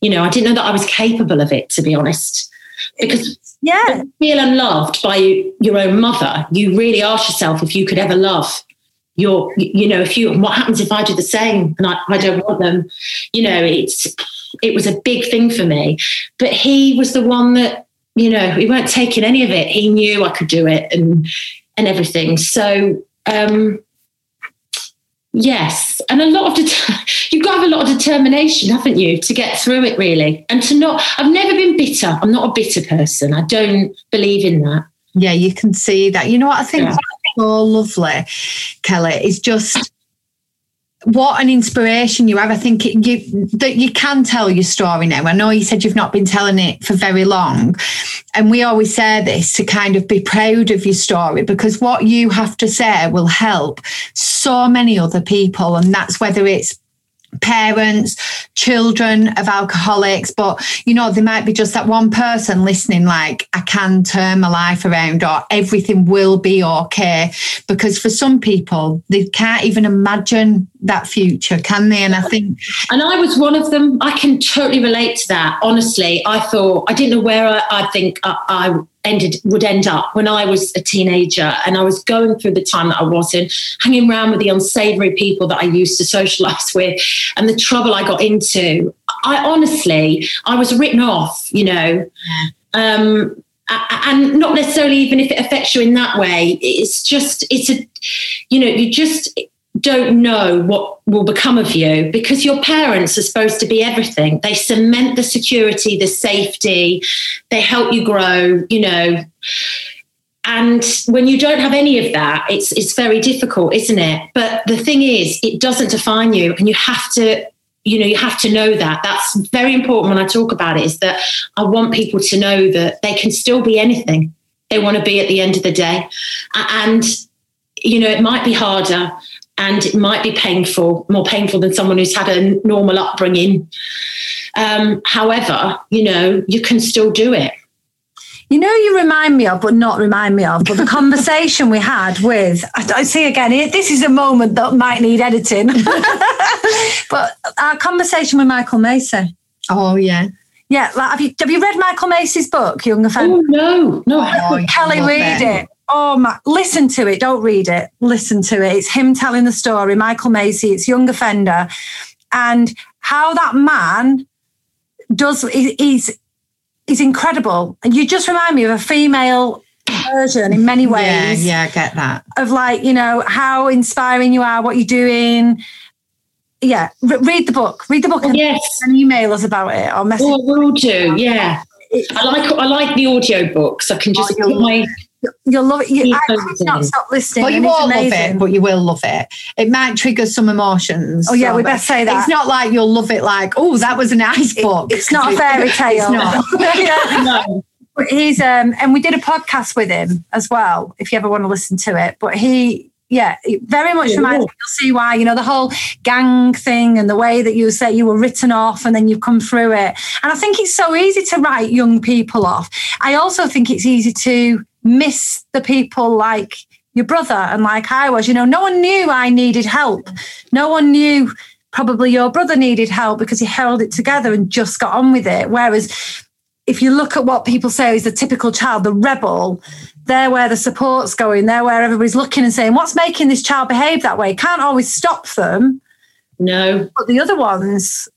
C: you know, I didn't know that I was capable of it, to be honest. because
A: yeah,
C: feel unloved by your own mother, you really ask yourself if you could ever love your, you know, if you, what happens if I do the same and I, I don't want them, you know, it's, it was a big thing for me. But he was the one that, you know, he weren't taking any of it. He knew I could do it and, and everything. So, um, Yes, and a lot of det- <laughs> you've got to have a lot of determination, haven't you, to get through it really, and to not. I've never been bitter. I'm not a bitter person. I don't believe in that.
B: Yeah, you can see that. You know what I think yeah. so lovely, Kelly, is just what an inspiration you have. I think you that you can tell your story now. I know you said you've not been telling it for very long. And we always say this to kind of be proud of your story because what you have to say will help so many other people. And that's whether it's parents, children of alcoholics, but you know, there might be just that one person listening, like, I can turn my life around or everything will be okay. Because for some people, they can't even imagine that future, can they? And I think.
C: And I was one of them. I can totally relate to that. Honestly, I thought, I didn't know where I, I think I, I ended would end up when I was a teenager and I was going through the time that I was in, hanging around with the unsavory people that I used to <laughs> socialize with and the trouble I got into. I honestly, I was written off, you know. Um, and not necessarily even if it affects you in that way it's just it's a you know you just don't know what will become of you because your parents are supposed to be everything. They cement the security, the safety, they help you grow, you know. And when you don't have any of that, it's it's very difficult, isn't it? But the thing is, it doesn't define you, and you have to you know you have to know that that's very important when i talk about it is that i want people to know that they can still be anything they want to be at the end of the day and you know it might be harder and it might be painful, more painful than someone who's had a normal upbringing. Um, however, you know, you can still do it.
A: You know, you remind me of, but not remind me of, but the conversation we had with, I see again, this is a moment that might need editing, <laughs> but our conversation with Michael Mason.
B: Oh, yeah.
A: Yeah, like, have you have you read Michael Macy's book, Young Offender?
C: Oh no, no,
A: oh, Kelly, read it. Oh my, listen to it. Don't read it. Listen to it. It's him telling the story, Michael Macy, it's Young Offender, and how that man does, he's, he's incredible. And you just remind me of a female version in many ways.
B: Yeah, yeah, I get that.
A: Of like, you know, how inspiring you are, what you're doing. Yeah, read the book. Read the book and,
C: yes.
A: and email us about it or message.
C: Oh, will do. Yeah, I like I like the audio books. I can just oh, put my
A: You'll love it. You, I can't stop listening.
B: But you won't love it, but you will love it. It might trigger some emotions.
A: Oh yeah, we best say that.
B: It's not like you'll love it like, oh, that was a nice book.
A: It, it's not a fairy tale.
B: It's not. <laughs>
A: yeah. no. He's um and we did a podcast with him as well, if you ever want to listen to it. But he yeah, it very much yeah, reminds me. You'll see why, you know, the whole gang thing and the way that you say you were written off and then you've come through it. And I think it's so easy to write young people off. I also think it's easy to miss the people like your brother and like I was. You know, no one knew I needed help. No one knew probably your brother needed help because he held it together and just got on with it. Whereas if you look at what people say is the typical child, the rebel, they're where the support's going, they're where everybody's looking and saying, what's making this child behave that way? Can't always stop them.
C: No.
A: But the other ones,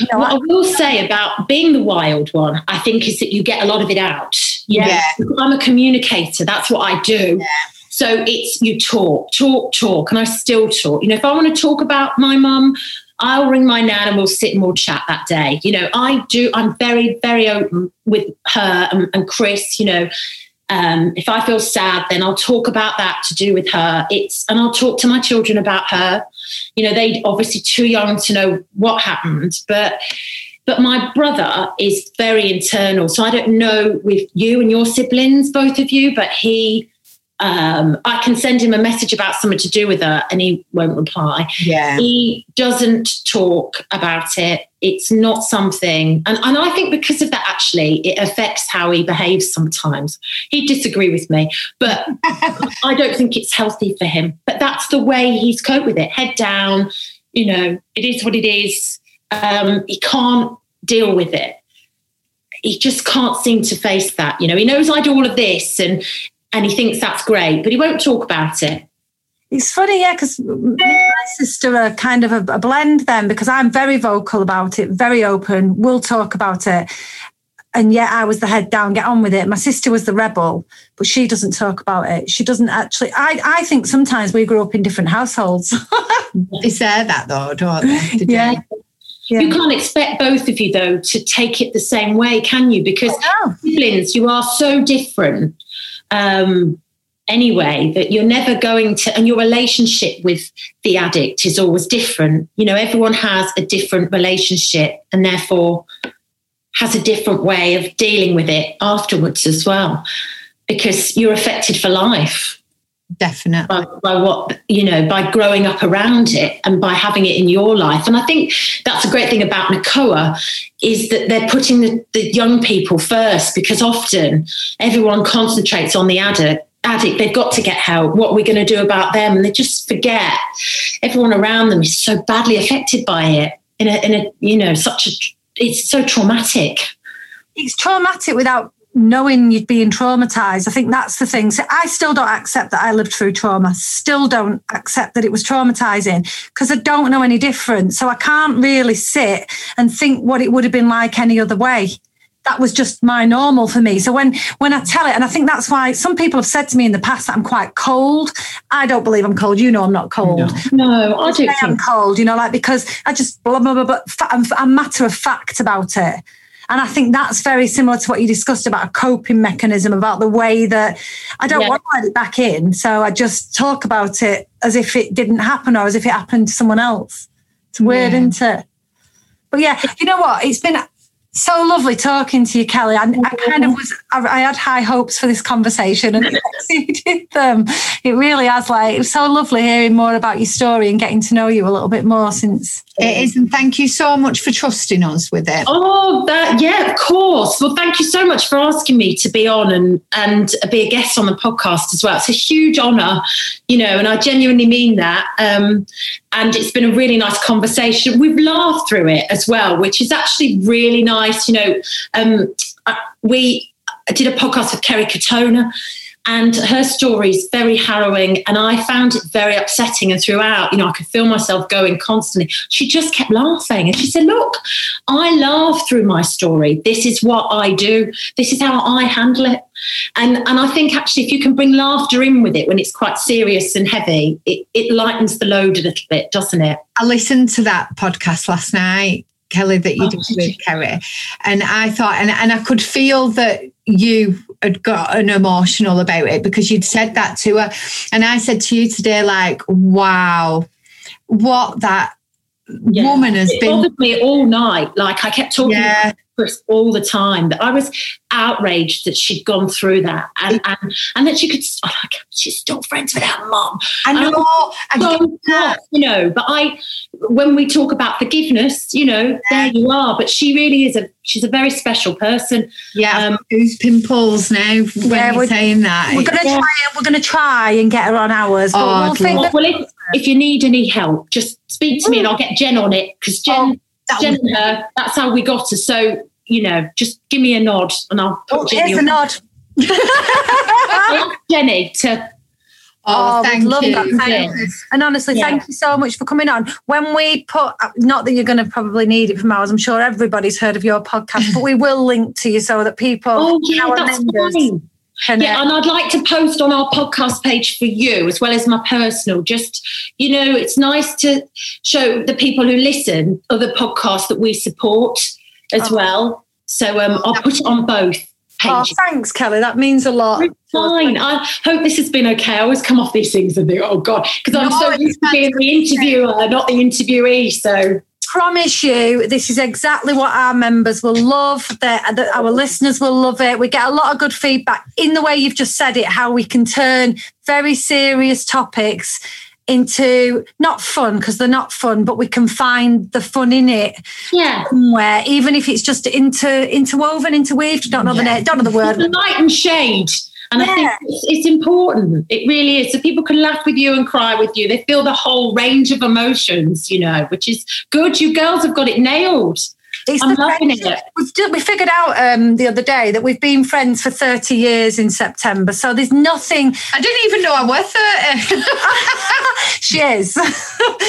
C: you know, what I will say about being the wild one, I think, is that you get a lot of it out.
B: Yeah.
C: I'm a communicator. That's what I do. Yeah. So it's you talk, talk, talk, and I still talk. You know, if I want to talk about my mum, I'll ring my nan and we'll sit and we'll chat that day. You know, I do. I'm very, very open with her and, and Chris. You know, um, if I feel sad, then I'll talk about that to do with her. It's and I'll talk to my children about her. You know, they obviously too young to know what happened, but but my brother is very internal. So I don't know with you and your siblings, both of you, but he, um, I can send him a message about something to do with her and he won't reply.
B: Yeah.
C: He doesn't talk about it. It's not something, and, and I think because of that, actually, it affects how he behaves sometimes. He'd disagree with me, but <laughs> I don't think it's healthy for him. But that's the way he's coped with it head down, you know, it is what it is um, he can't deal with it. he just can't seem to face that. You know, he knows I do all of this and and he thinks that's great, but he won't talk about it.
A: It's funny, yeah, because my sister are kind of a, a, blend then because I'm very vocal about it, very open, we'll talk about it. And yet I was the head down, get on with it. My sister was the rebel, but she doesn't talk about it. She doesn't actually, I, I think sometimes we grew up in different households. <laughs>
B: they say that though, don't they?
A: Did yeah.
C: Yeah. You can't expect both of you, though, to take it the same way, can you? Because siblings, you are so different. Um, anyway that you're never going to and your relationship with the addict is always different. You know everyone has a different relationship and therefore has a different way of dealing with it afterwards as well because you're affected for life
B: definitely
C: by, by, what you know by growing up around it and by having it in your life and i think that's a great thing about NACOA is that they're putting the, the young people first because often everyone concentrates on the addict addict, they've got to get help. What are we going to do about them? And they just forget everyone around them is so badly affected by it in a, in a you know, such a, it's so traumatic.
A: It's traumatic without knowing you're being traumatized. I think that's the thing. So I still don't accept that I lived through trauma. Still don't accept that it was traumatizing because I don't know any different. So I can't really sit and think what it would have been like any other way that was just my normal for me. So when when I tell it, and I think that's why some people have said to me in the past that I'm quite cold. I don't believe I'm cold. You know, I'm not cold.
C: No, no I do.
A: I'm cold. You know, like because I just blah blah blah. But I'm, I'm matter of fact about it. And I think that's very similar to what you discussed about a coping mechanism, about the way that I don't yeah. want to let it back in. So I just talk about it as if it didn't happen or as if it happened to someone else. It's weird, yeah. isn't it? But yeah, you know what? It's been so lovely talking to you, Kelly. I, I kind of was, I, I, had high hopes for this conversation and <laughs> it exceeded them. It really has, like, it was so lovely hearing more about your story and getting to know you a little bit more since.
B: It is, and thank you so much for trusting us with it.
C: Oh, that, yeah, of course. Well, thank you so much for asking me to be on and, and be a guest on the podcast as well. It's a huge honour, you know, and I genuinely mean that. Um, and it's been a really nice conversation. We've laughed through it as well, which is actually really nice. You know, um, we did a podcast with Kerry Katona and her story is very harrowing and i found it very upsetting. And throughout you know i could feel myself going constantly. She just kept laughing and she said look i laugh through my story. This is what i do. This is how i handle it. And and i think actually if you can bring laughter in with it when it's quite serious and heavy it, it lightens the load a little bit doesn't it?
B: I listened to that podcast last night Kelly, that you oh, did with Kerry. And I thought, and, and I could feel that you had gotten emotional about it because you'd said that to her. And I said to you today, like, wow, what that yeah. woman has
C: it
B: been.
C: bothered me all night. Like I kept talking yeah. Chris all the time that I was outraged that she'd gone through that and and, and that she could oh, she's still friends with her mom.
B: I know, I
C: you know, but I when we talk about forgiveness, you know, there you are. But she really is a she's a very special person.
B: Yeah, um, who's pimples now when yeah, you're saying that.
A: We're gonna yeah. try we're gonna try and get her on ours. But
C: oh, we'll, well if, if you need any help, just speak to me and I'll get Jen on it because Jen oh Jen and her, that's how we got her. So, you know, just give me a nod and I'll
A: put oh, Jenny here's a nod.
C: Jenny to <laughs>
A: Oh, oh thank love you. That. And honestly, yeah. thank you so much for coming on. When we put, uh, not that you're going to probably need it from ours, I'm sure everybody's heard of your podcast, but we will link to you so that people,
C: oh, yeah, that's fine yeah, and I'd like to post on our podcast page for you as well as my personal. Just, you know, it's nice to show the people who listen other podcasts that we support as oh. well. So um, I'll put it on both.
A: Oh, thanks, Kelly. That means a lot.
C: fine. I hope this has been okay. I always come off these things and think, oh God, because I'm no, so used to being the interviewer, not the interviewee. So
A: promise you, this is exactly what our members will love. That our listeners will love it. We get a lot of good feedback in the way you've just said it. How we can turn very serious topics into not fun because they're not fun, but we can find the fun in it.
C: Yeah.
A: Somewhere, even if it's just inter interwoven, interweaved. Don't know yeah. the don't know the word.
C: Light and shade. And yeah. I think it's, it's, important. It really is. So people can laugh with you and cry with you. They feel the whole range of emotions, you know, which is good. You girls have got it nailed.
A: It's
C: I'm
A: the
C: loving
A: friendship.
C: it.
A: We've do, we figured out um, the other day that we've been friends for 30 years in September. So there's nothing.
B: I didn't even know I was 30.
A: She is.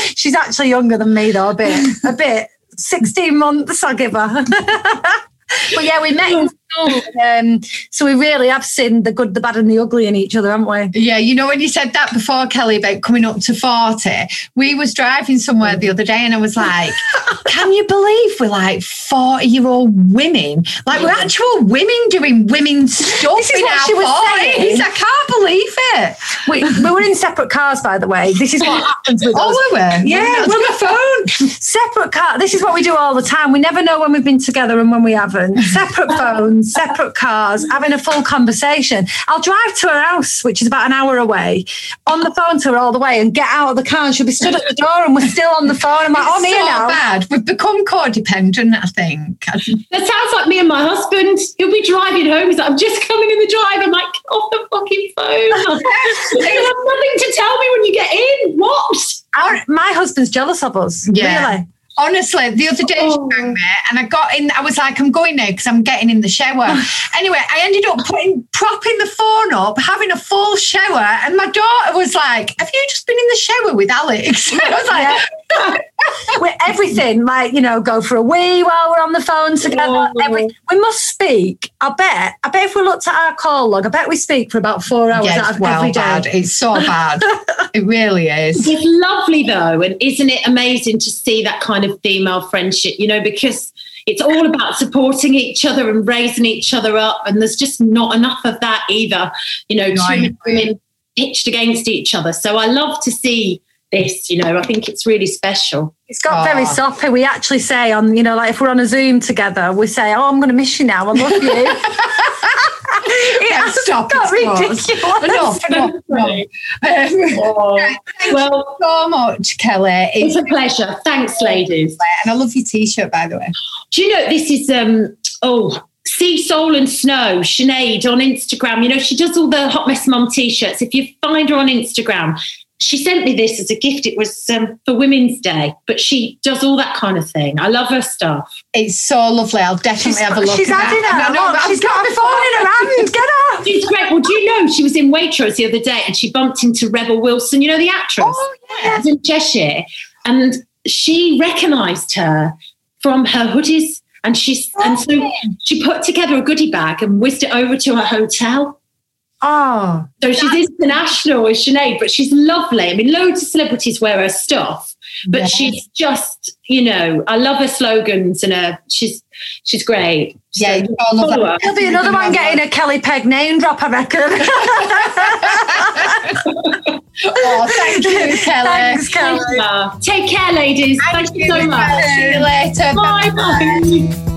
A: <laughs> She's actually younger than me, though, a bit. A bit. 16 months, I'll give her. <laughs> but yeah, we met in school. Um, so we really have seen the good, the bad, and the ugly in each other, haven't we?
B: Yeah, you know when you said that before, Kelly, about coming up to 40, we was driving somewhere the other day and I was like, <laughs> can you believe we're like 40 year old women? Like we're actual women doing women stuff
A: This is
B: in
A: what
B: our
A: she was
B: 40s.
A: saying.
B: I can't believe it.
A: We, we were in separate cars, by the way. This is what <laughs> happens with us.
B: Oh, we were?
A: Yeah,
B: we're on the phone.
A: separate car. This is what we do all the time. We never know when we've been together and when we haven't. Separate <laughs> phones, separate cars, having a full conversation. I'll drive to her house, which is about an hour away, on the phone to her all the way, and get out of the car, and she'll be stood at the door, and we're still on the phone. I'm like, oh, here
B: so
A: now.
B: bad. We've become codependent, I think.
C: That sounds like me and my husband. He'll be driving home. He's like, I'm just coming in the drive. I'm like, get off the fucking phone. <laughs> you have nothing to tell me when you get in. What?
A: Our- my husband's jealous of us.
B: Yeah.
A: Really.
B: Honestly, the other day
C: Oh.
B: she rang oh. me and I got in. I was like, I'm going now because I'm getting in the shower. <laughs> anyway, I ended up putting propping the phone up, having a full shower, and my daughter was like, "Have you just been in the shower with Alex?" <laughs> I was like,
A: We're everything, like, you know, go for a wee while we're on the phone together. Every, we must speak. I bet. I bet if we looked at our call log, I bet we speak for about four hours
B: "Yeah,
A: out
B: it's
A: of
B: well
A: every day.
B: bad. It's so bad. <laughs> it really is."
C: It's lovely though, and isn't it amazing to see that kind of female friendship? You know, because it's all about supporting each other and raising each other up, and there's just not enough of that either. You know,
B: No, I
C: two women pitched against each other. So I love to see this. You know, I think it's really special.
A: It's got very soppy. We actually say on, you know, like if we're on a Zoom together, we say, "Oh, I'm going to miss you now. I love you." <laughs> it
B: Yeah,
A: has
B: stop,
A: got
B: it's
A: ridiculous.
B: Enough, enough, enough. Um,
C: Oh, <laughs>
B: thank
C: well,
B: you so much, Kelly.
C: it's
B: It's
C: a pleasure. Thanks, ladies.
B: and I love your t-shirt, by the way.
C: Do you know this is um oh Sea Soul and Snow, Sinead on Instagram. You know, she does all the Hot Mess Mom t-shirts. If you find her on Instagram, she sent me this as a gift. It was um, for Women's Day, but she does all that kind of thing. I love her stuff.
B: It's so lovely. I'll definitely
A: She's,
B: have a look.
A: she's
B: at
A: adding
B: that.
A: her.
B: I know,
A: Look,
B: but
A: she's got a phone in her hand. Get off.
C: She's great. Well, do you know she was in Waitrose the other day and she bumped into Rebel Wilson, you know, the actress?
B: Oh, yeah.
C: in Cheshire, and she recognised her from her hoodies, and she's and so she put together a goodie bag and whisked it over to her hotel.
A: Oh,
C: So she's international with Sinead, but she's lovely. I mean, loads of celebrities wear her stuff, but
B: Yeah.
C: she's just, you know, I love her slogans and her. She's she's great.
B: Yeah,
C: So
B: you all love
C: follow
B: that.
C: her.
A: there'll be another one getting a Kelly Pegg name drop, I reckon. <laughs>
B: Oh, thank you, <laughs> Kelly.
A: Thanks, Kelly.
C: Take care, ladies. Thank, you so much.
B: See you later.
C: Bye. Bye.